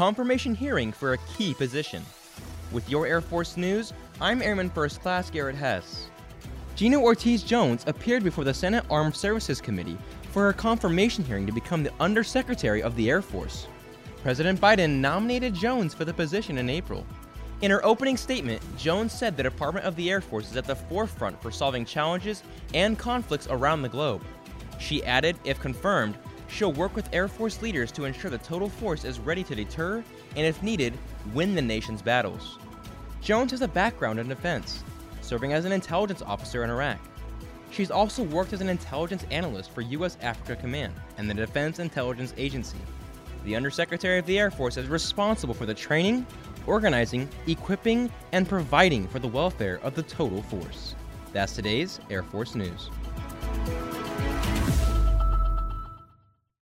confirmation hearing for a key position. With your Air Force news, I'm Airman First Class Garrett Hess. Gina Ortiz Jones appeared before the Senate Armed Services Committee for her confirmation hearing to become the Undersecretary of the Air Force. President Biden nominated Jones for the position in April. In her opening statement, Jones said the Department of the Air Force is at the forefront for solving challenges and conflicts around the globe. She added, if confirmed, she'll work with Air Force leaders to ensure the total force is ready to deter and, if needed, win the nation's battles. Jones has a background in defense, serving as an intelligence officer in Iraq. She's also worked as an intelligence analyst for U.S. Africa Command and the Defense Intelligence Agency. The Undersecretary of the Air Force is responsible for the training, organizing, equipping, and providing for the welfare of the total force. That's today's Air Force News.